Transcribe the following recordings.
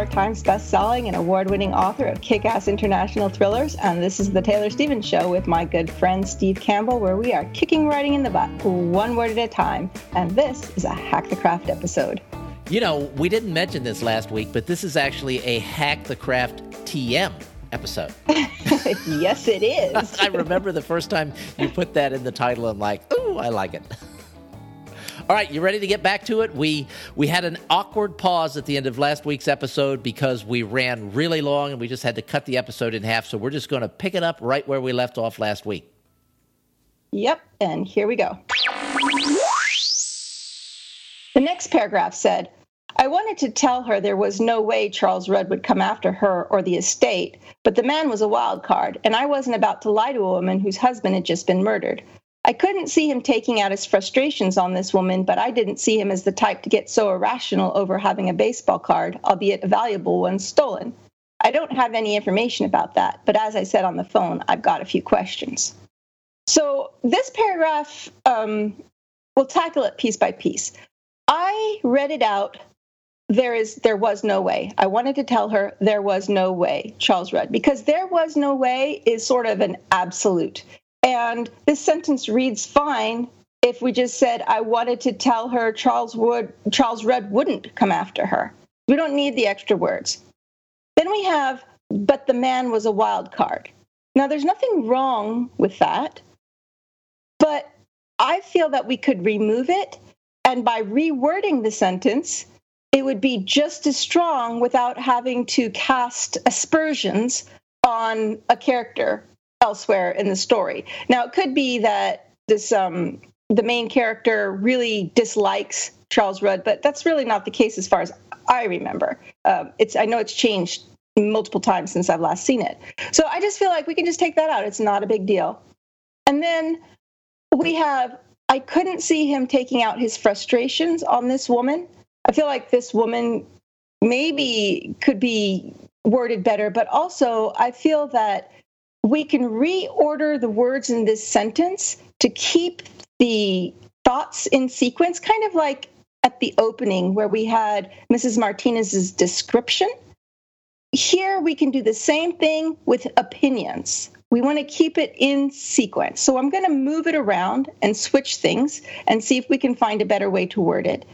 York Times best-selling and award-winning author of kick-ass international thrillers, and this is the Taylor Stevens Show with my good friend Steve Campbell, where we are kicking writing in the butt, one word at a time. And this is a Hack the Craft episode. You know, we didn't mention this last week, but this is actually a Hack the Craft TM episode. yes, it is. I remember the first time you put that in the title. I'm like, ooh, I like it. All right, you ready to get back to it? We we had an awkward pause at the end of last week's episode because we ran really long and we just had to cut the episode in half. So we're just going to pick it up right where we left off last week. Yep, and here we go. The next paragraph said, I wanted to tell her there was no way Charles Rudd would come after her or the estate, but the man was a wild card, and I wasn't about to lie to a woman whose husband had just been murdered. I couldn't see him taking out his frustrations on this woman, but I didn't see him as the type to get so irrational over having a baseball card, albeit a valuable one, stolen. I don't have any information about that, but as I said on the phone, I've got a few questions. So this paragraph, um, we'll tackle it piece by piece. I read it out. There is, there was no way. I wanted to tell her there was no way, Charles Rudd, because there was no way is sort of an absolute. And this sentence reads fine if we just said, I wanted to tell her Charles Wood, Charles Rudd wouldn't come after her. We don't need the extra words. Then we have, but the man was a wild card. Now, there's nothing wrong with that, but I feel that we could remove it. And by rewording the sentence, it would be just as strong without having to cast aspersions on a character elsewhere in the story. Now, it could be that this um, the main character really dislikes Charles Rudd, but that's really not the case as far as I remember. Um, it's I know it's changed multiple times since I've last seen it. So I just feel like we can just take that out. It's not a big deal. And then we have I couldn't see him taking out his frustrations on this woman. I feel like this woman maybe could be worded better, but also I feel that we can reorder the words in this sentence to keep the thoughts in sequence, kind of like at the opening where we had Mrs. Martinez's description. Here we can do the same thing with opinions. We want to keep it in sequence. So I'm going to move it around and switch things and see if we can find a better way to word it.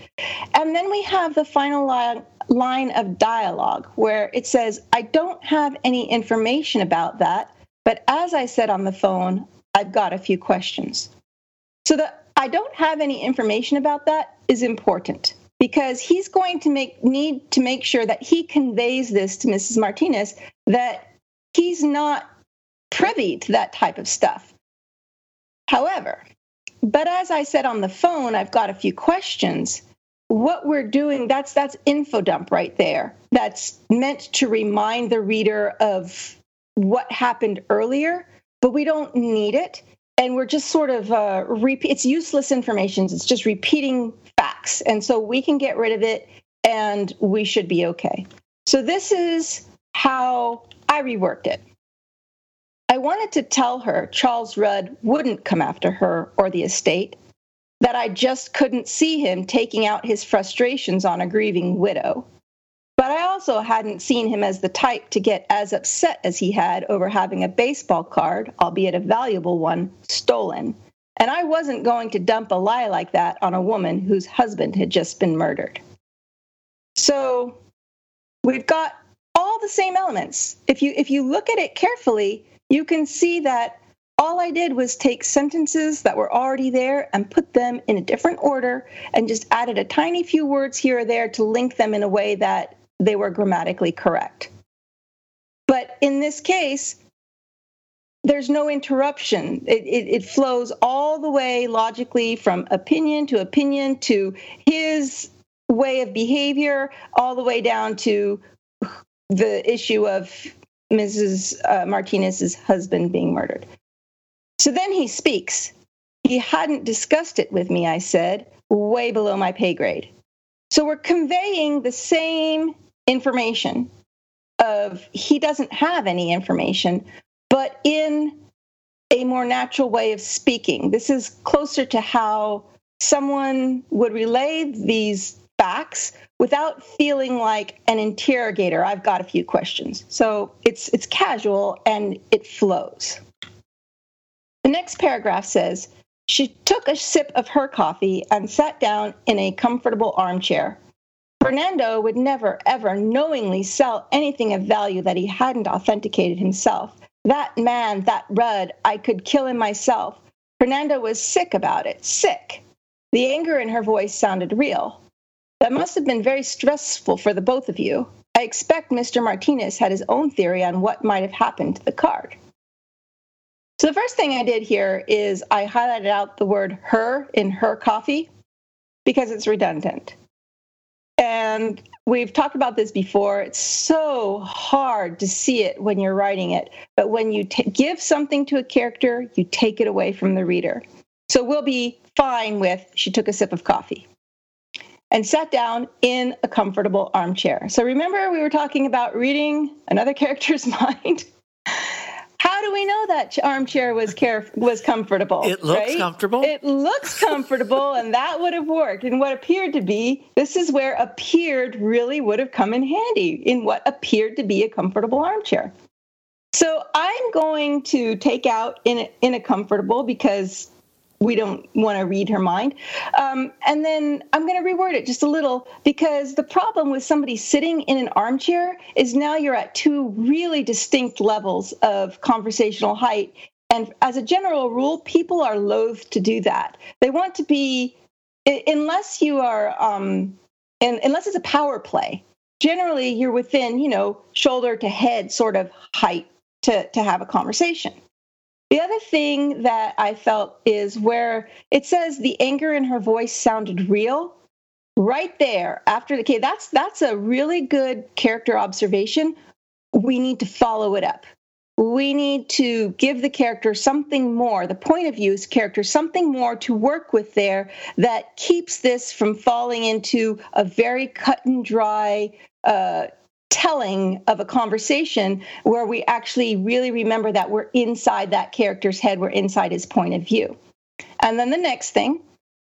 And then we have the final line, of dialogue where it says, I don't have any information about that, but as I said on the phone, I've got a few questions. So that I don't have any information about that is important because he's going to make need to make sure that he conveys this to Mrs. Martinez that he's not privy to that type of stuff. However, but as I said on the phone, I've got a few questions. What we're doing, that's that's info dump right there. That's meant to remind the reader of what happened earlier, but we don't need it. And we're just sort of uh, repeat. It's useless information. It's just repeating facts, and so we can get rid of it, and we should be okay. So this is how I reworked it. I wanted to tell her Charles Rudd wouldn't come after her or the estate, that I just couldn't see him taking out his frustrations on a grieving widow. But I also hadn't seen him as the type to get as upset as he had over having a baseball card, albeit a valuable one, stolen. And I wasn't going to dump a lie like that on a woman whose husband had just been murdered. So we've got all the same elements. If you if you look at it carefully, you can see that all I did was take sentences that were already there and put them in a different order and just added a tiny few words here or there to link them in a way that they were grammatically correct. But in this case, there's no interruption. It, it, it, flows all the way logically from opinion to opinion to his way of behavior, all the way down to the issue of Mrs. Uh, Martinez's husband being murdered. So then he speaks. He hadn't discussed it with me, I said, way below my pay grade. So we're conveying the same information of he doesn't have any information, but in a more natural way of speaking. This is closer to how someone would relay these facts without feeling like an interrogator. I've got a few questions. So it's it's casual and it flows. The next paragraph says, she took a sip of her coffee and sat down in a comfortable armchair. Fernando would never, ever knowingly sell anything of value that he hadn't authenticated himself. That man, that Rudd, I could kill him myself. Fernando was sick about it, sick. The anger in her voice sounded real. That must have been very stressful for the both of you. I expect Mr. Martinez had his own theory on what might have happened to the card. So the first thing I did here is I highlighted out the word her in her coffee because it's redundant. And we've talked about this before. It's so hard to see it when you're writing it. But when you t- give something to a character, you take it away from the reader. So we'll be fine with she took a sip of coffee and sat down in a comfortable armchair. So remember, we were talking about reading another character's mind? How do we know that armchair was care was comfortable? It looks right? comfortable. It looks comfortable, and that would have worked. And what appeared to be this is where appeared really would have come in handy in what appeared to be a comfortable armchair. So I'm going to take out in a, in a comfortable because we don't want to read her mind. Um, and then I'm going to reword it just a little because the problem with somebody sitting in an armchair is now you're at two really distinct levels of conversational height. And as a general rule, people are loath to do that. They want to be, unless you are, um, unless it's a power play, generally you're within, you know, shoulder to head sort of height to, to have a conversation. The other thing that I felt is where it says the anger in her voice sounded real. Right there, after the okay, that's that's a really good character observation. We need to follow it up. We need to give the character something more, the point of view is character, something more to work with there that keeps this from falling into a very cut and dry uh, telling of a conversation where we actually really remember that we're inside that character's head, we're inside his point of view. And then the next thing,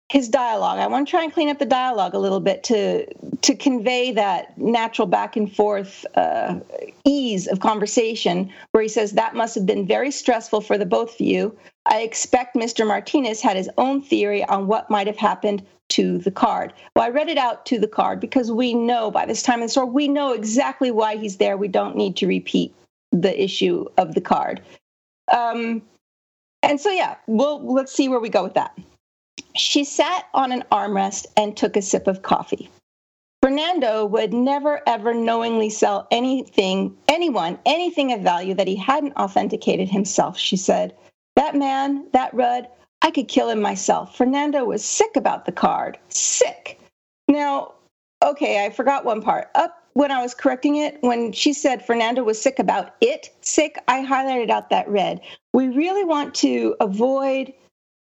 his dialogue. I want to try and clean up the dialogue a little bit to to convey that natural back and forth uh, ease of conversation, where he says that must have been very stressful for the both of you. I expect Mr. Martinez had his own theory on what might have happened to the card. Well, I read it out to the card because we know by this time in the story, we know exactly why he's there. We don't need to repeat the issue of the card. Um, and so, yeah, we'll let's see where we go with that. She sat on an armrest and took a sip of coffee. Fernando would never ever knowingly sell anything, anyone, anything of value that he hadn't authenticated himself, she said. That man, that Rudd, I could kill him myself. Fernando was sick about the card. Sick. Now, okay, I forgot one part. Up when I was correcting it, when she said Fernando was sick about it, sick, I highlighted out that red. We really want to avoid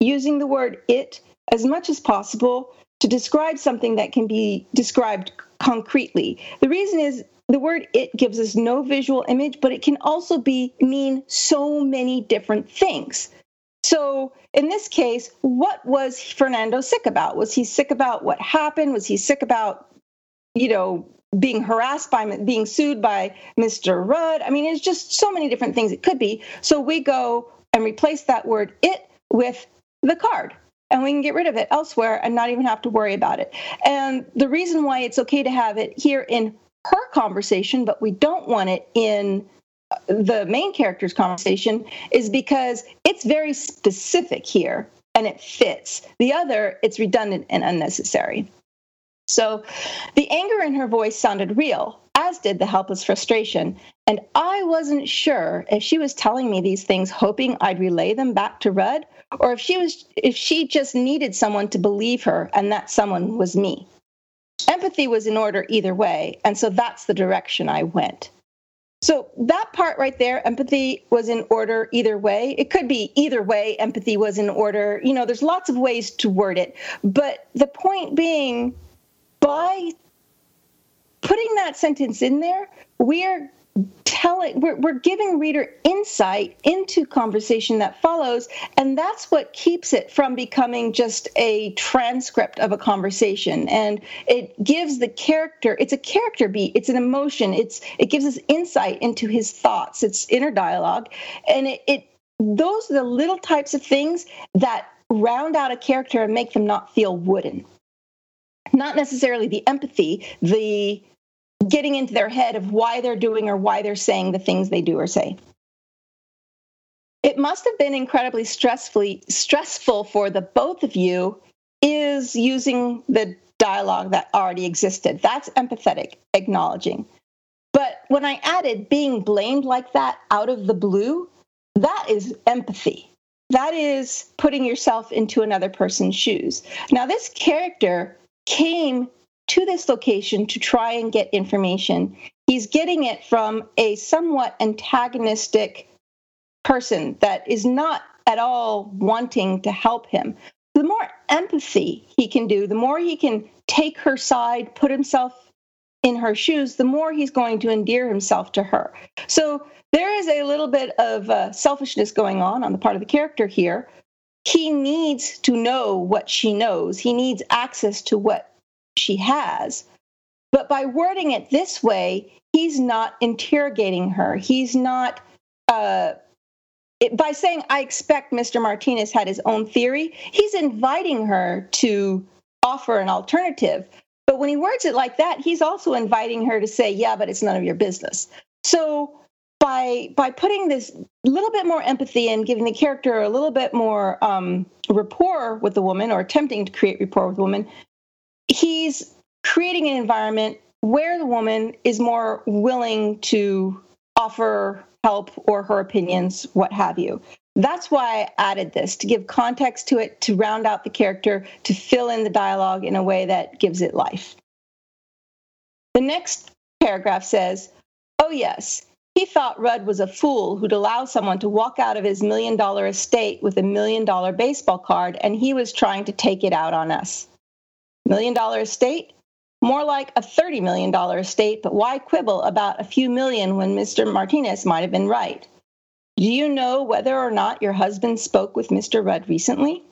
using the word it as much as possible to describe something that can be described concretely. The reason is the word it gives us no visual image, but it can also be mean so many different things. So in this case, what was Fernando sick about? Was he sick about what happened? Was he sick about, you know, being harassed by being sued by Mr. Rudd? I mean, it's just so many different things it could be. So we go and replace that word it with the card. And we can get rid of it elsewhere and not even have to worry about it. And the reason why it's okay to have it here in her conversation, but we don't want it in the main character's conversation is because it's very specific here and it fits. The other, it's redundant and unnecessary. So the anger in her voice sounded real, as did the helpless frustration. And I wasn't sure if she was telling me these things hoping I'd relay them back to Rudd, or if she was if she just needed someone to believe her and that someone was me. Empathy was in order either way, and so that's the direction I went. So that part right there, empathy was in order either way. It could be either way, empathy was in order. You know, there's lots of ways to word it. But the point being, by putting that sentence in there, we're telling we're, we're giving reader insight into conversation that follows and that's what keeps it from becoming just a transcript of a conversation. And it gives the character it's a character beat it's an emotion it's it gives us insight into his thoughts it's inner dialogue and it, it those are the little types of things that round out a character and make them not feel wooden. Not necessarily the empathy the getting into their head of why they're doing or why they're saying the things they do or say. It must have been incredibly stressfully stressful for the both of you is using the dialogue that already existed. That's empathetic, acknowledging. But when I added being blamed like that out of the blue, that is empathy. That is putting yourself into another person's shoes. Now, this character came to this location to try and get information. He's getting it from a somewhat antagonistic person that is not at all wanting to help him. The more empathy he can do, the more he can take her side, put himself in her shoes, the more he's going to endear himself to her. So there is a little bit of uh, selfishness going on on the part of the character here. He needs to know what she knows. He needs access to what she has. But by wording it this way, he's not interrogating her. He's not, uh, it, by saying, I expect Mr. Martinez had his own theory, he's inviting her to offer an alternative. But when he words it like that, he's also inviting her to say, Yeah, but it's none of your business. So by by putting this little bit more empathy and giving the character a little bit more um, rapport with the woman or attempting to create rapport with the woman he's creating an environment where the woman is more willing to offer help or her opinions, what have you. That's why I added this to give context to it, to round out the character, to fill in the dialogue in a way that gives it life. The next paragraph says, Oh, yes, he thought Rudd was a fool who'd allow someone to walk out of his million dollar estate with a million dollar baseball card, and he was trying to take it out on us. Million dollar estate? More like a $30 million estate, but why quibble about a few million when Mr. Martinez might have been right? Do you know whether or not your husband spoke with Mr. Rudd recently?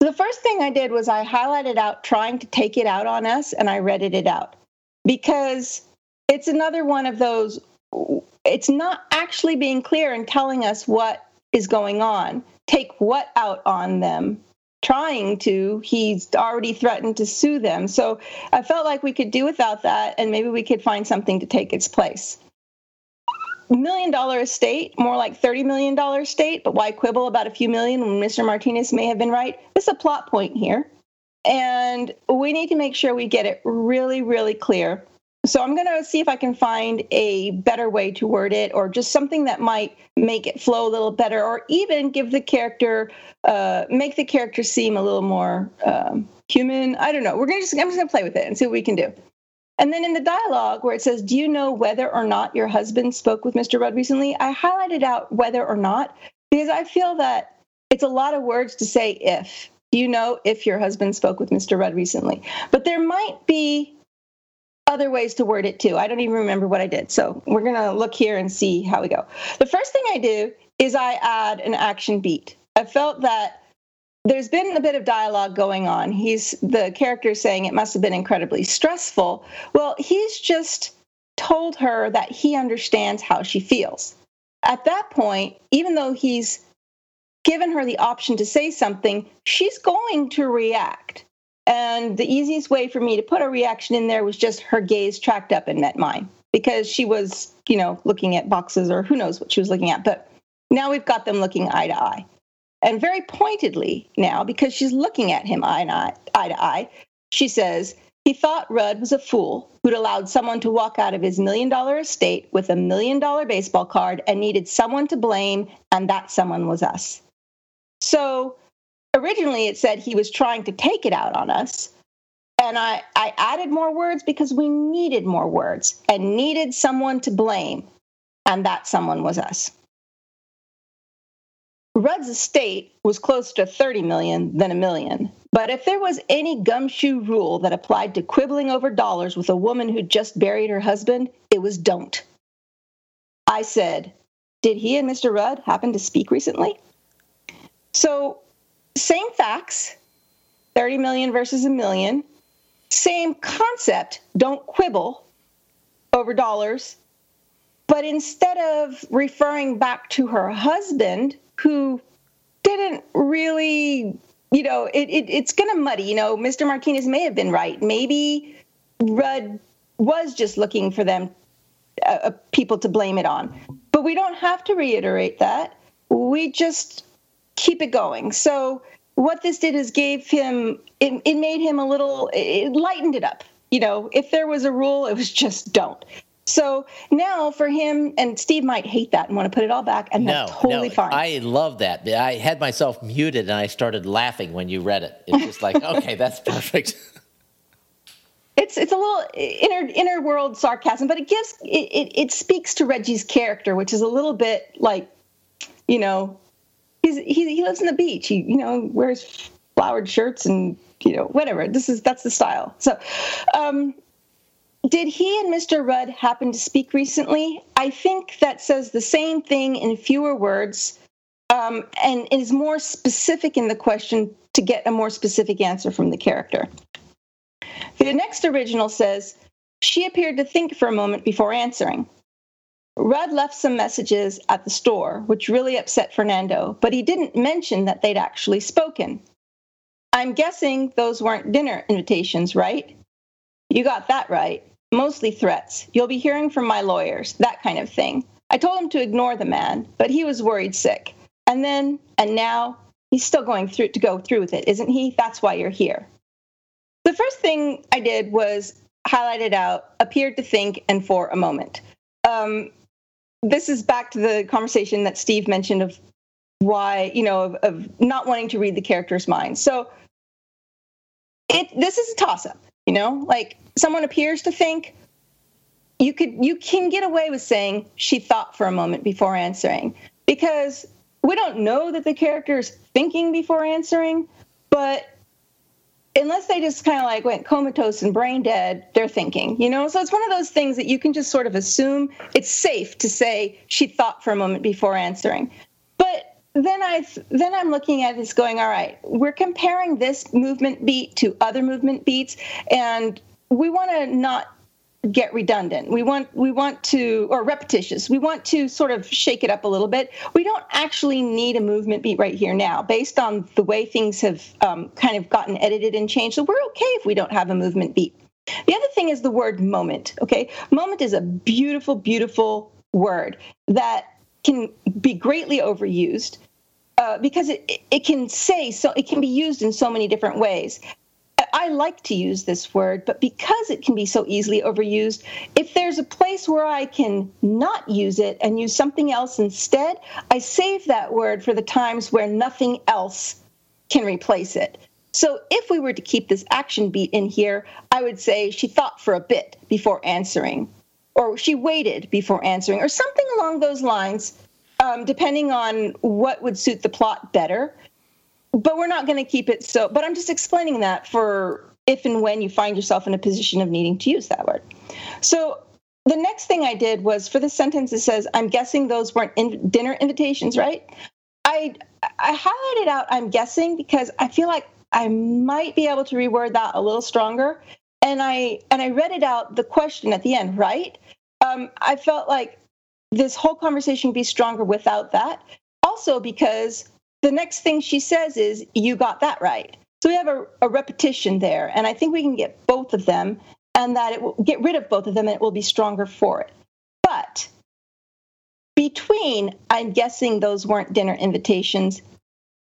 The first thing I did was I highlighted out trying to take it out on us and I read it out because it's another one of those, it's not actually being clear and telling us what is going on. Take what out on them trying to. He's already threatened to sue them. So I felt like we could do without that, and maybe we could find something to take its place. Million dollar estate, more like $30 million estate, but why quibble about a few million when Mr. Martinez may have been right? This is a plot point here. And we need to make sure we get it really, really clear so I'm going to see if I can find a better way to word it or just something that might make it flow a little better or even give the character, uh, make the character seem a little more um, human. I don't know. We're going to just, I'm just going to play with it and see what we can do. And then in the dialogue where it says, Do you know whether or not your husband spoke with Mr. Rudd recently? I highlighted out whether or not because I feel that it's a lot of words to say if. Do you know if your husband spoke with Mr. Rudd recently? But there might be other ways to word it too. I don't even remember what I did. So we're going to look here and see how we go. The first thing I do is I add an action beat. I felt that there's been a bit of dialogue going on. He's the character saying it must have been incredibly stressful. Well, he's just told her that he understands how she feels. At that point, even though he's given her the option to say something, she's going to react. And the easiest way for me to put a reaction in there was just her gaze tracked up and met mine because she was, you know, looking at boxes or who knows what she was looking at. But now we've got them looking eye to eye. And very pointedly now, because she's looking at him eye to eye, eye, to eye she says, he thought Rudd was a fool who'd allowed someone to walk out of his million dollar estate with a million dollar baseball card and needed someone to blame, and that someone was us. So originally it said he was trying to take it out on us. And I, I added more words because we needed more words and needed someone to blame. And that someone was us. Rudd's estate was closer to 30 million than a million. But if there was any gumshoe rule that applied to quibbling over dollars with a woman who just buried her husband, it was don't. I said, Did he and Mr. Rudd happen to speak recently? So, same facts 30 million versus a million. Same concept, don't quibble over dollars. But instead of referring back to her husband, who didn't really, you know, it, it it's going to muddy. You know, Mr. Martinez may have been right. Maybe Rudd was just looking for them, uh, uh, people to blame it on. But we don't have to reiterate that. We just keep it going. So what this did is gave him, it, it made him a little, it lightened it up. You know, if there was a rule, it was just don't. So now for him, and Steve might hate that and want to put it all back, and no, that's totally no, fine. I love that. I had myself muted and I started laughing when you read it. It's just like, okay, that's perfect. It's it's a little inner inner world sarcasm, but it gives it, it, it speaks to Reggie's character, which is a little bit like, you know, he's he, he lives in the beach. He you know wears flowered shirts and you know whatever. This is that's the style. So, um, did he and Mr. Rudd happen to speak recently? I think that says the same thing in fewer words um, and is more specific in the question to get a more specific answer from the character. The next original says, She appeared to think for a moment before answering. Rudd left some messages at the store, which really upset Fernando, but he didn't mention that they'd actually spoken. I'm guessing those weren't dinner invitations, right? You got that right mostly threats. You'll be hearing from my lawyers, that kind of thing. I told him to ignore the man, but he was worried sick. And then, and now, he's still going through to go through with it, isn't he? That's why you're here. The first thing I did was highlight it out, appeared to think, and for a moment. Um, this is back to the conversation that Steve mentioned of why, you know, of, of not wanting to read the character's mind. So it this is a toss up, you know, like someone appears to think, you could you can get away with saying she thought for a moment before answering because we don't know that the character is thinking before answering, but unless they just kind of like went comatose and brain dead, they're thinking, you know? So it's one of those things that you can just sort of assume it's safe to say she thought for a moment before answering. But then I then I'm looking at this going, all right, we're comparing this movement beat to other movement beats and we want to not get redundant. We want we want to or repetitious. We want to sort of shake it up a little bit. We don't actually need a movement beat right here now, based on the way things have um, kind of gotten edited and changed. So we're okay if we don't have a movement beat. The other thing is the word moment. Okay, moment is a beautiful, beautiful word that can be greatly overused. Uh, because it, it can say so it can be used in so many different ways I like to use this word, but because it can be so easily overused, if there's a place where I can not use it and use something else instead, I save that word for the times where nothing else can replace it. So if we were to keep this action beat in here, I would say she thought for a bit before answering, or she waited before answering, or something along those lines, um, depending on what would suit the plot better but we're not going to keep it so but i'm just explaining that for if and when you find yourself in a position of needing to use that word. So the next thing i did was for the sentence it says i'm guessing those weren't in dinner invitations right? I i highlighted out i'm guessing because i feel like i might be able to reword that a little stronger. And i and i read it out the question at the end right? Um, i felt like this whole conversation would be stronger without that. Also because the next thing she says is, You got that right. So we have a, a repetition there. And I think we can get both of them and that it will get rid of both of them and it will be stronger for it. But between, I'm guessing those weren't dinner invitations,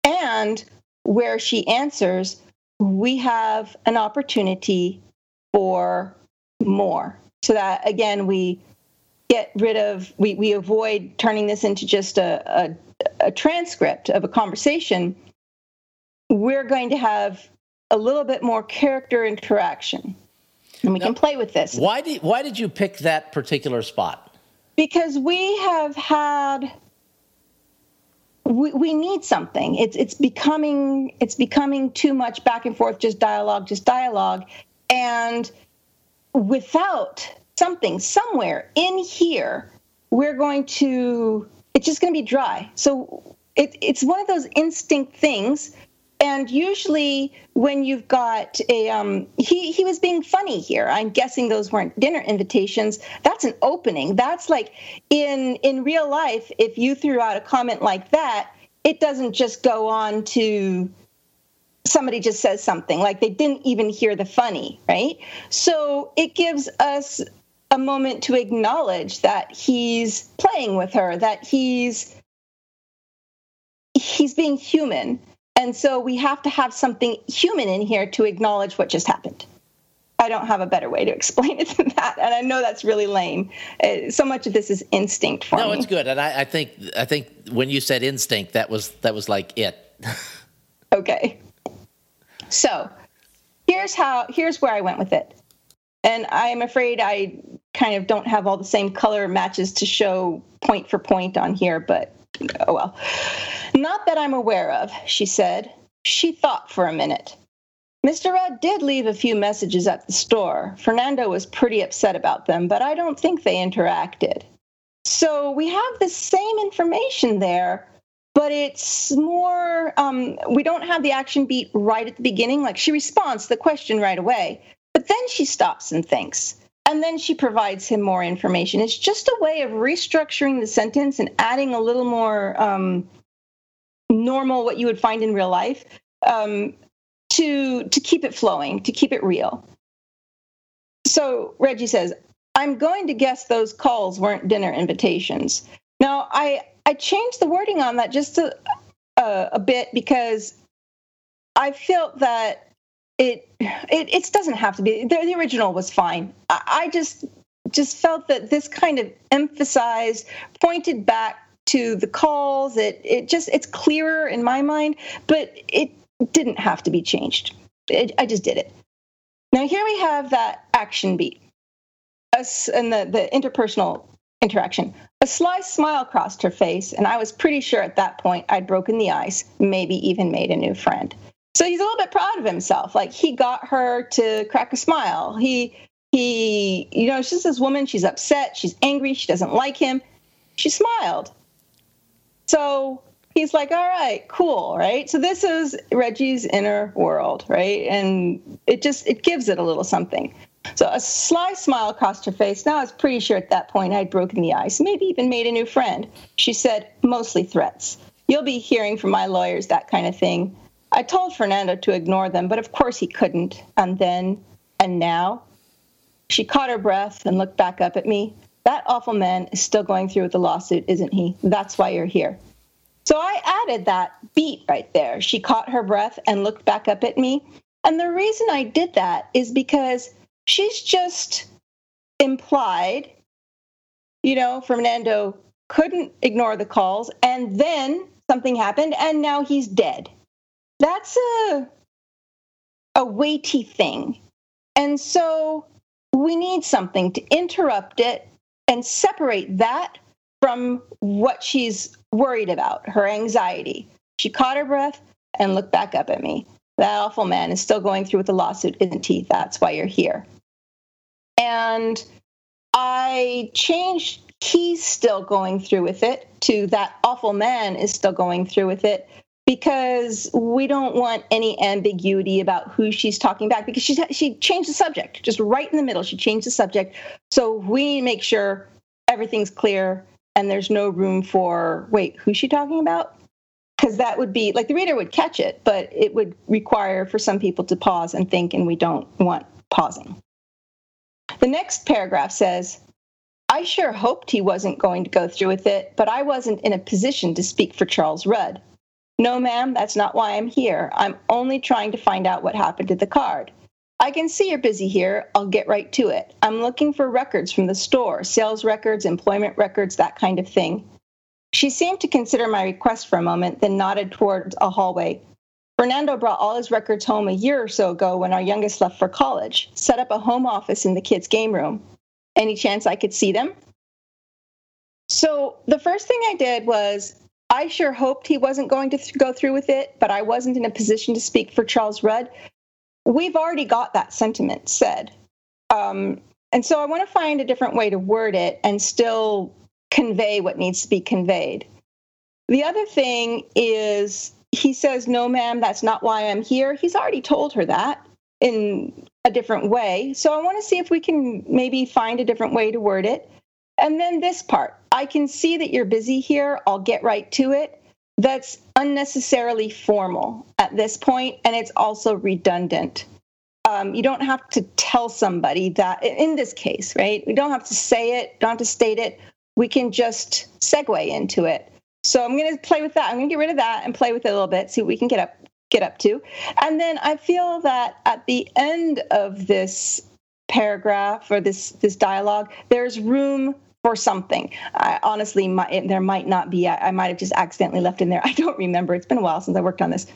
and where she answers, we have an opportunity for more. So that again, we get rid of, we, we avoid turning this into just a, a a transcript of a conversation, we're going to have a little bit more character interaction. And we now, can play with this. Why did why did you pick that particular spot? Because we have had we, we need something. It's it's becoming it's becoming too much back and forth, just dialogue, just dialogue. And without something somewhere in here, we're going to it's just going to be dry. So it, it's one of those instinct things. And usually when you've got a um, he he was being funny here. I'm guessing those weren't dinner invitations. That's an opening. That's like in in real life if you threw out a comment like that it doesn't just go on to somebody just says something like they didn't even hear the funny right? So it gives us a moment to acknowledge that he's playing with her that he's he's being human and so we have to have something human in here to acknowledge what just happened. I don't have a better way to explain it than that, and I know that's really lame. Uh, so much of this is instinct for no, me. No, it's good, and I, I, think I think when you said instinct, that was that was like it. okay, so here's how here's where I went with it, and I'm afraid I kind of don't have all the same color matches to show point for point on here, but oh well. Not that I'm aware of, she said. She thought for a minute. Mr. Rudd did leave a few messages at the store. Fernando was pretty upset about them, but I don't think they interacted. So we have the same information there, but it's more, um, we don't have the action beat right at the beginning. Like she responds to the question right away, but then she stops and thinks and then she provides him more information. It's just a way of restructuring the sentence and adding a little more um, normal, what you would find in real life, um, to to keep it flowing, to keep it real. So Reggie says, "I'm going to guess those calls weren't dinner invitations." Now, I I changed the wording on that just a, a, a bit because I felt that it it, it doesn't have to be the, the original was fine. I, I just just felt that this kind of emphasized pointed back to the calls. It it just it's clearer in my mind but it didn't have to be changed. It, i just did it. Now here we have that action beat. Us and the the interpersonal interaction. A sly smile crossed her face and i was pretty sure at that point i'd broken the ice maybe even made a new friend so he's a little bit proud of himself. Like he got her to crack a smile. He he, you know, she's this woman. She's upset. She's angry. She doesn't like him. She smiled. So he's like, all right, cool, right? So this is Reggie's inner world, right? And it just it gives it a little something. So a sly smile crossed her face. Now I was pretty sure at that point I'd broken the ice, maybe even made a new friend. She said, mostly threats. You'll be hearing from my lawyers, that kind of thing. I told Fernando to ignore them, but of course he couldn't. And then, and now, she caught her breath and looked back up at me. That awful man is still going through with the lawsuit, isn't he? That's why you're here. So I added that beat right there. She caught her breath and looked back up at me. And the reason I did that is because she's just implied, you know, Fernando couldn't ignore the calls, and then something happened, and now he's dead that's a a weighty thing. And so we need something to interrupt it and separate that from what she's worried about, her anxiety. She caught her breath and looked back up at me. That awful man is still going through with the lawsuit, isn't he? That's why you're here. And I changed, he's still going through with it, to that awful man is still going through with it because we don't want any ambiguity about who she's talking about because she she changed the subject just right in the middle. She changed the subject. So we make sure everything's clear and there's no room for wait who's she talking about? Because that would be like the reader would catch it but it would require for some people to pause and think and we don't want pausing. The next paragraph says I sure hoped he wasn't going to go through with it, but I wasn't in a position to speak for Charles Rudd. No, ma'am, that's not why I'm here. I'm only trying to find out what happened to the card. I can see you're busy here. I'll get right to it. I'm looking for records from the store sales records, employment records, that kind of thing. She seemed to consider my request for a moment, then nodded towards a hallway. Fernando brought all his records home a year or so ago when our youngest left for college, set up a home office in the kids' game room. Any chance I could see them? So the first thing I did was I sure hoped he wasn't going to th- go through with it, but I wasn't in a position to speak for Charles Rudd. We've already got that sentiment said. Um, and so I want to find a different way to word it and still convey what needs to be conveyed. The other thing is he says, No, ma'am, that's not why I'm here. He's already told her that in a different way. So I want to see if we can maybe find a different way to word it. And then this part I can see that you're busy here. I'll get right to it. That's unnecessarily formal at this point, and it's also redundant. Um, you don't have to tell somebody that, in this case, right? We don't have to say it, don't have to state it. We can just segue into it. So I'm going to play with that. I'm going to get rid of that and play with it a little bit, see what we can get up get up to. And then I feel that at the end of this paragraph or this this dialogue, there's room for something. I honestly, might, there might not be. I, I might have just accidentally left in there. I don't remember. It's been a while since I worked on this.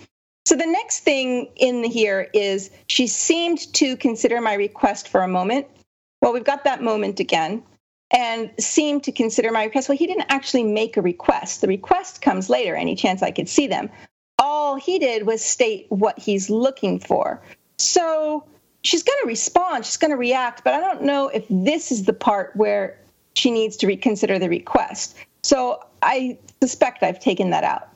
So the next thing in here is she seemed to consider my request for a moment. Well, we've got that moment again and seemed to consider my request. Well, he didn't actually make a request. The request comes later, any chance I could see them. All he did was state what he's looking for. So she's going to respond, she's going to react, but I don't know if this is the part where she needs to reconsider the request. So I suspect I've taken that out.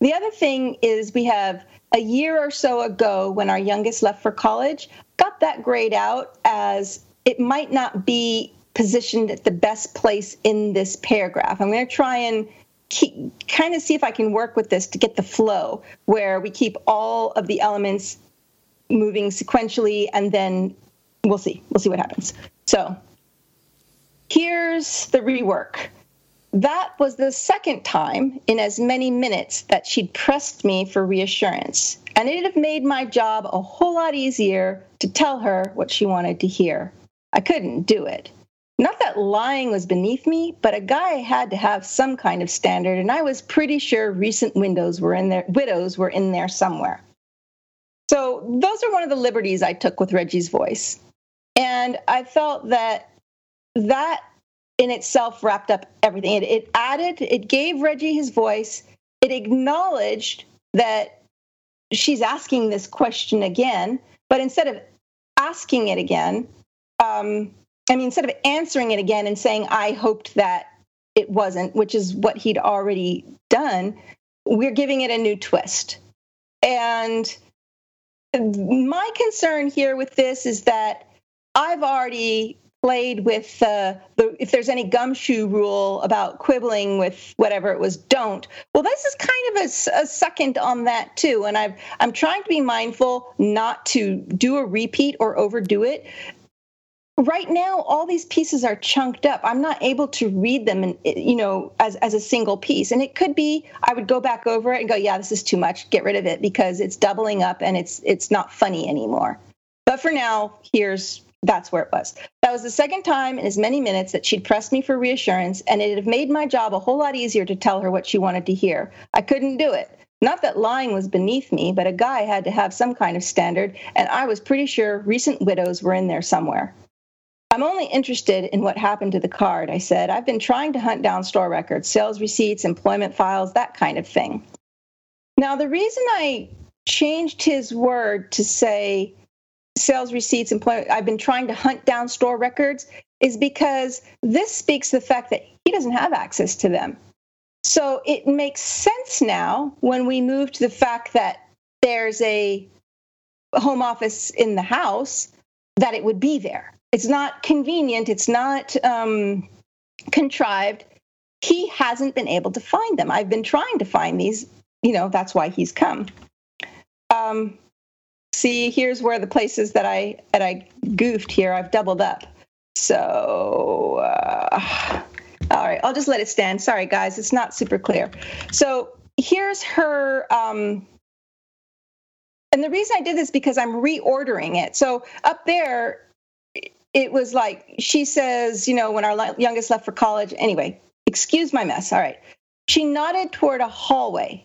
The other thing is we have a year or so ago when our youngest left for college, got that grade out as it might not be positioned at the best place in this paragraph. I'm going to try and keep, kind of see if I can work with this to get the flow where we keep all of the elements moving sequentially and then we'll see. We'll see what happens. So here's the rework. That was the second time in as many minutes that she'd pressed me for reassurance, and it'd have made my job a whole lot easier to tell her what she wanted to hear. I couldn't do it. Not that lying was beneath me, but a guy had to have some kind of standard, and I was pretty sure recent windows were in there, widows were in there somewhere. So those are one of the liberties I took with Reggie's voice. And I felt that that in itself wrapped up everything. It, it added, it gave Reggie his voice. It acknowledged that she's asking this question again, but instead of asking it again, um, I mean, instead of answering it again and saying, I hoped that it wasn't, which is what he'd already done, we're giving it a new twist. And my concern here with this is that I've already played with uh, the if there's any gumshoe rule about quibbling with whatever it was don't. Well this is kind of a, a, second on that too and i've i'm trying to be mindful not to do a repeat or overdo it. Right now all these pieces are chunked up. I'm not able to read them and you know as, as a single piece and it could be i would go back over it and go yeah this is too much. Get rid of it because it's doubling up and it's it's not funny anymore. But for now here's that's where it was that was the second time in as many minutes that she'd pressed me for reassurance and it'd have made my job a whole lot easier to tell her what she wanted to hear i couldn't do it not that lying was beneath me but a guy had to have some kind of standard and i was pretty sure recent widows were in there somewhere I'm only interested in what happened to the card, I said. I've been trying to hunt down store records, sales receipts, employment files, that kind of thing. Now, the reason I changed his word to say sales receipts, employment, I've been trying to hunt down store records is because this speaks the fact that he doesn't have access to them. So it makes sense now when we move to the fact that there's a home office in the house that it would be there it's not convenient. It's not um, contrived. He hasn't been able to find them. I've been trying to find these. You know, that's why he's come. Um, see, here's where the places that I that I goofed here. I've doubled up. So, uh, all right, I'll just let it stand. Sorry, guys, it's not super clear. So here's her. Um, and the reason I did this because I'm reordering it. So up there, it was like she says, you know, when our youngest left for college. Anyway, excuse my mess. All right. She nodded toward a hallway.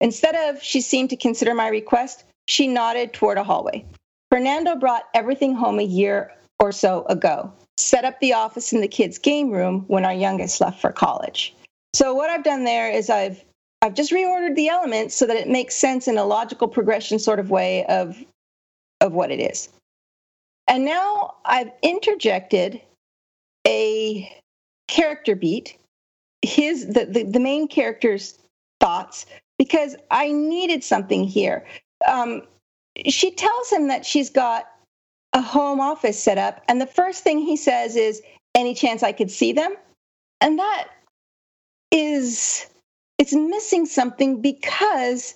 Instead of she seemed to consider my request, she nodded toward a hallway. Fernando brought everything home a year or so ago, set up the office in the kids' game room when our youngest left for college. So what I've done there is I've I've just reordered the elements so that it makes sense in a logical progression sort of way of of what it is. And now I've interjected a character beat, his the, the, the main character's thoughts, because I needed something here. Um, she tells him that she's got a home office set up, and the first thing he says is, "Any chance I could see them?" And that is it's missing something because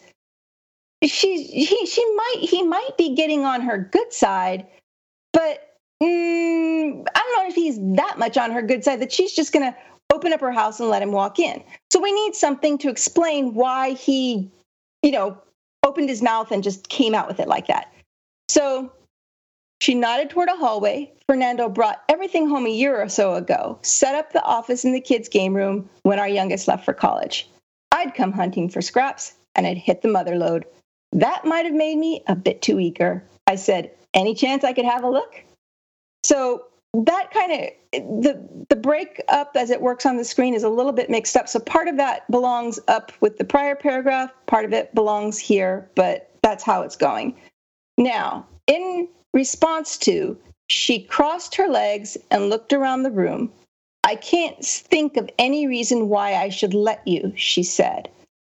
she he she might he might be getting on her good side, but mm, I don't know if he's that much on her good side that she's just going to open up her house and let him walk in. So we need something to explain why he, you know, opened his mouth and just came out with it like that. So she nodded toward a hallway. Fernando brought everything home a year or so ago, set up the office in the kids' game room when our youngest left for college. I'd come hunting for scraps and I'd hit the mother lode. That might have made me a bit too eager. I said, Any chance I could have a look? So that kind of the the break up as it works on the screen is a little bit mixed up. So part of that belongs up with the prior paragraph, part of it belongs here, but that's how it's going. Now, in response to she crossed her legs and looked around the room. I can't think of any reason why I should let you, she said.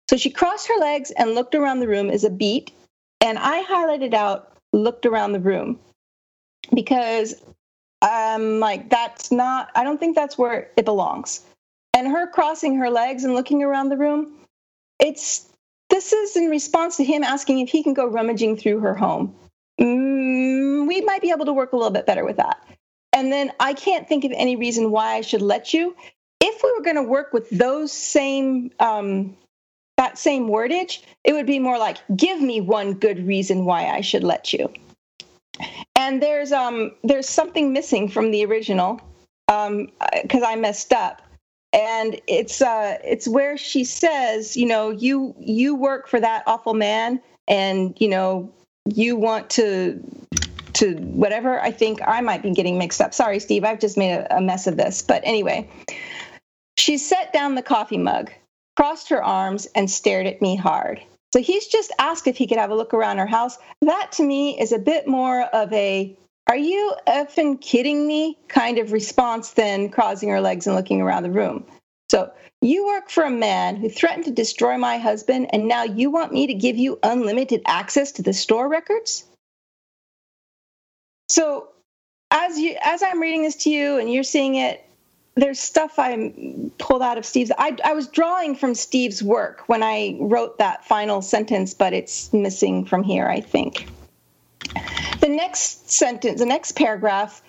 So she crossed her legs and looked around the room as a beat, and I highlighted out looked around the room because um like that's not I don't think that's where it belongs. And her crossing her legs and looking around the room, it's this is in response to him asking if he can go rummaging through her home. Mm, we might be able to work a little bit better with that. And then I can't think of any reason why I should let you. If we were going to work with those same um, that same wordage, it would be more like, "Give me one good reason why I should let you." And there's um there's something missing from the original um because I messed up. And it's uh it's where she says you know you you work for that awful man and you know you want to to whatever. I think i might be getting mixed up. Sorry steve i've just made a, a mess of this. But anyway she set down the coffee mug crossed her arms and stared at me hard so he's just asked if he could have a look around her house. That to me is a bit more of a are you effing kidding me kind of response than crossing her legs and looking around the room. So you work for a man who threatened to destroy my husband, and now you want me to give you unlimited access to the store records? So as you as I'm reading this to you and you're seeing it, there's stuff I pulled out of Steve's. I, I was drawing from Steve's work when I wrote that final sentence, but it's missing from here, I think. The next sentence, the next paragraph,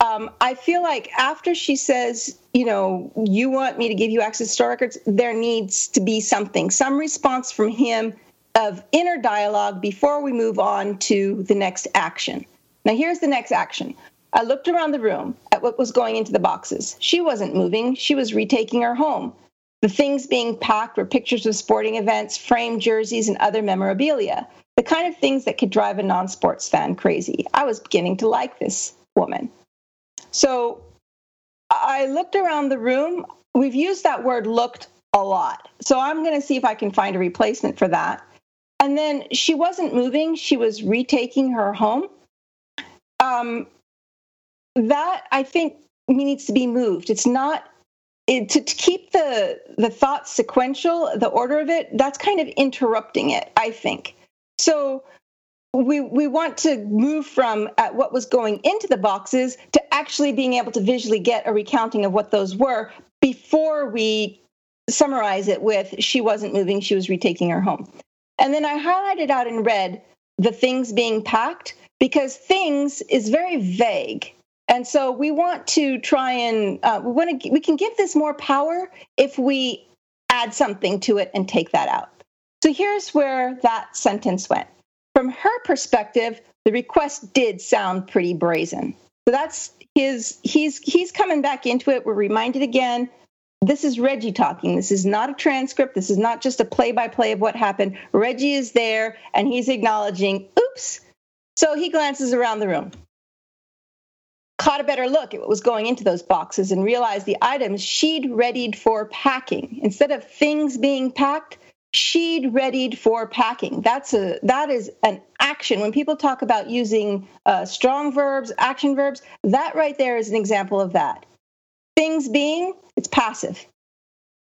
um, I feel like after she says, you know, you want me to give you access to store records, there needs to be something, some response from him of inner dialogue before we move on to the next action. Now, here's the next action. I looked around the room at what was going into the boxes. She wasn't moving, she was retaking her home. The things being packed were pictures of sporting events, framed jerseys, and other memorabilia. The kind of things that could drive a non sports fan crazy. I was beginning to like this woman. So I looked around the room. We've used that word looked a lot. So I'm going to see if I can find a replacement for that. And then she wasn't moving, she was retaking her home. Um, that I think needs to be moved. It's not it, to, to keep the the thought sequential, the order of it. That's kind of interrupting it. I think so. We we want to move from at what was going into the boxes to actually being able to visually get a recounting of what those were before we summarize it with she wasn't moving, she was retaking her home. And then I highlighted out in red the things being packed because things is very vague and so we want to try and uh, we want to we can give this more power if we add something to it and take that out. So here's where that sentence went. From her perspective, the request did sound pretty brazen. So that's his he's he's coming back into it. We're reminded again this is Reggie talking. This is not a transcript. This is not just a play by play of what happened. Reggie is there and he's acknowledging, oops. So he glances around the room, caught a better look at what was going into those boxes, and realized the items she'd readied for packing. Instead of things being packed, she'd readied for packing. That's a that is an action. When people talk about using uh, strong verbs, action verbs, that right there is an example of that. Things being, it's passive.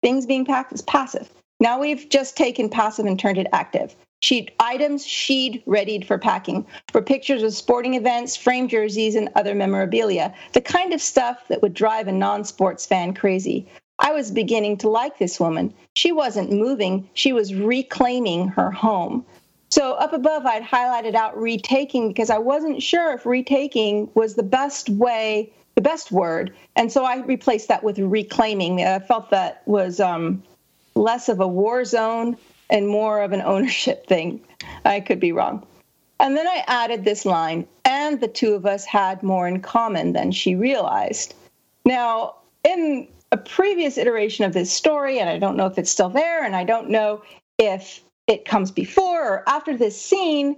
Things being packed is passive. Now we've just taken passive and turned it active. Sheet items she'd readied for packing for pictures of sporting events, framed jerseys, and other memorabilia, the kind of stuff that would drive a non sports fan crazy. I was beginning to like this woman. She wasn't moving, she was reclaiming her home. So, up above, I'd highlighted out retaking because I wasn't sure if retaking was the best way, the best word. And so I replaced that with reclaiming. I felt that was um, less of a war zone and more of an ownership thing. I could be wrong. And then I added this line, and the two of us had more in common than she realized. Now, in a previous iteration of this story, and I don't know if it's still there, and I don't know if it comes before or after this scene,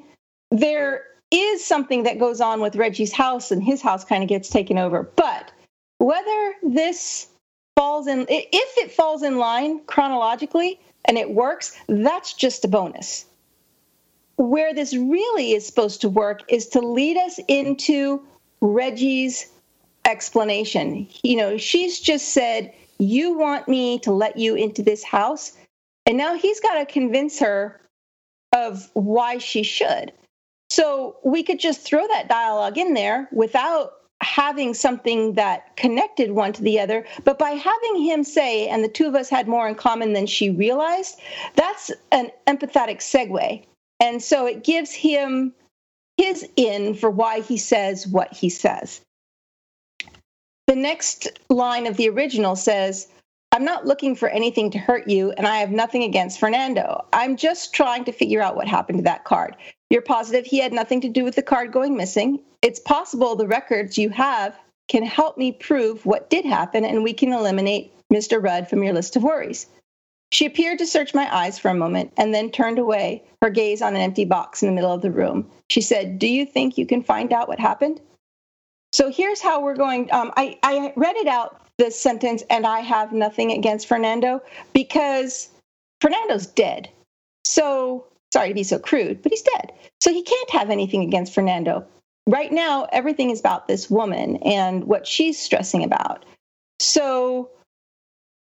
there is something that goes on with Reggie's house, and his house kind of gets taken over. But whether this falls in, if it falls in line chronologically and it works, that's just a bonus. Where this really is supposed to work is to lead us into Reggie's explanation. You know, she's just said, You want me to let you into this house. And now he's got to convince her of why she should. So we could just throw that dialogue in there without having something that connected one to the other. But by having him say, and the two of us had more in common than she realized, that's an empathetic segue. And so it gives him his in for why he says what he says. The next line of the original says, I'm not looking for anything to hurt you, and I have nothing against Fernando. I'm just trying to figure out what happened to that card. You're positive he had nothing to do with the card going missing. It's possible the records you have can help me prove what did happen, and we can eliminate Mr. Rudd from your list of worries. She appeared to search my eyes for a moment and then turned away, her gaze on an empty box in the middle of the room. She said, Do you think you can find out what happened? So here's how we're going. Um, I, I read it out this sentence, and I have nothing against Fernando because Fernando's dead. So sorry to be so crude, but he's dead. So he can't have anything against Fernando. Right now, everything is about this woman and what she's stressing about. So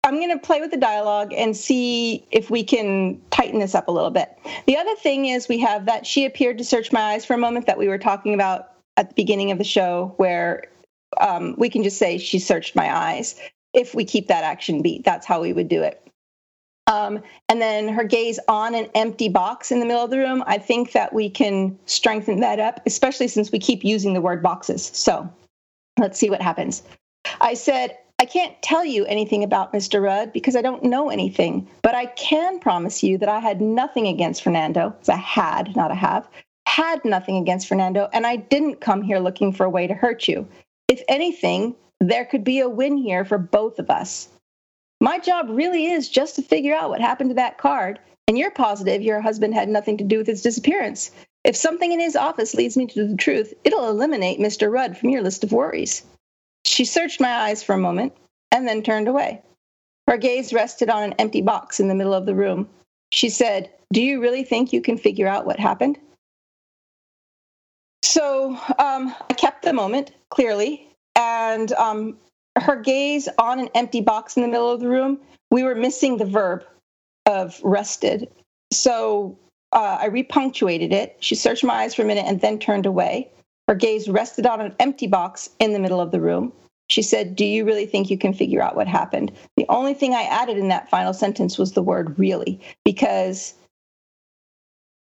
I'm going to play with the dialogue and see if we can tighten this up a little bit. The other thing is, we have that she appeared to search my eyes for a moment that we were talking about at the beginning of the show where um, we can just say she searched my eyes. If we keep that action beat, that's how we would do it. Um, and then her gaze on an empty box in the middle of the room. I think that we can strengthen that up, especially since we keep using the word boxes. So let's see what happens. I said, I can't tell you anything about Mr. Rudd because I don't know anything, but I can promise you that I had nothing against Fernando. It's a had, not a have had nothing against Fernando, and I didn't come here looking for a way to hurt you. If anything, there could be a win here for both of us. My job really is just to figure out what happened to that card, and you're positive your husband had nothing to do with its disappearance. If something in his office leads me to the truth, it'll eliminate Mr. Rudd from your list of worries. She searched my eyes for a moment and then turned away. Her gaze rested on an empty box in the middle of the room. She said, Do you really think you can figure out what happened? So um, I kept the moment clearly, and um, her gaze on an empty box in the middle of the room. We were missing the verb of rested. So uh, I repunctuated it. She searched my eyes for a minute and then turned away. Her gaze rested on an empty box in the middle of the room. She said, Do you really think you can figure out what happened? The only thing I added in that final sentence was the word really, because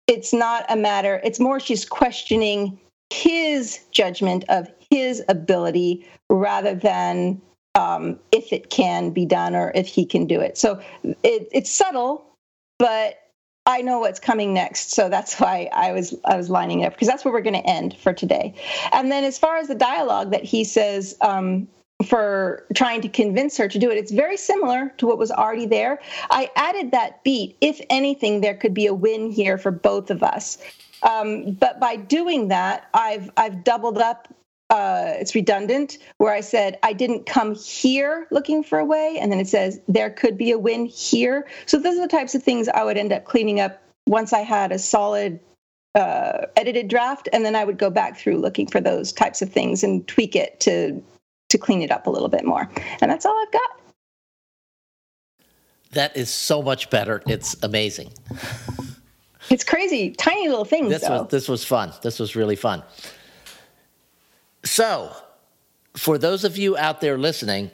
it's not a matter, it's more she's questioning his judgment of his ability rather than um, if it can be done or if he can do it. So it, it's subtle, but I know what's coming next, so that's why I was I was lining it up because that's where we're going to end for today. And then as far as the dialogue that he says, um, for trying to convince her to do it. It's very similar to what was already there. I added that beat. If anything, there could be a win here for both of us. Um, but by doing that, I've I've doubled up. Uh, it's redundant where I said I didn't come here looking for a way, and then it says there could be a win here. So those are the types of things I would end up cleaning up once I had a solid uh, edited draft, and then I would go back through looking for those types of things and tweak it to to clean it up a little bit more. And that's all I've got. That is so much better. It's amazing. It's crazy, tiny little things. This though. was this was fun. This was really fun. So, for those of you out there listening,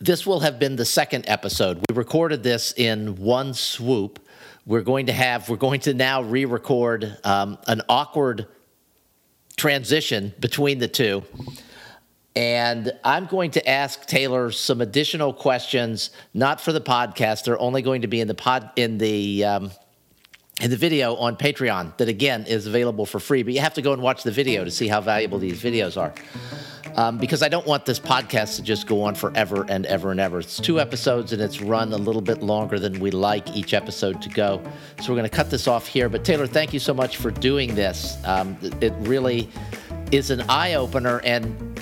this will have been the second episode. We recorded this in one swoop. We're going to have we're going to now re-record um, an awkward transition between the two. And I'm going to ask Taylor some additional questions, not for the podcast. They're only going to be in the pod in the um, in the video on Patreon. That again is available for free, but you have to go and watch the video to see how valuable these videos are. Um, because I don't want this podcast to just go on forever and ever and ever. It's two episodes and it's run a little bit longer than we like each episode to go. So we're going to cut this off here. But Taylor, thank you so much for doing this. Um, it really is an eye opener and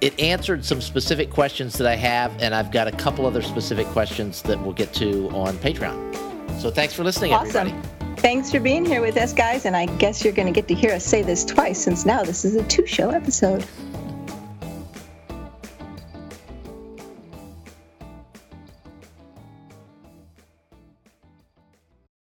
it answered some specific questions that I have, and I've got a couple other specific questions that we'll get to on Patreon. So thanks for listening, awesome. everybody. Thanks for being here with us, guys. And I guess you're going to get to hear us say this twice since now this is a two show episode.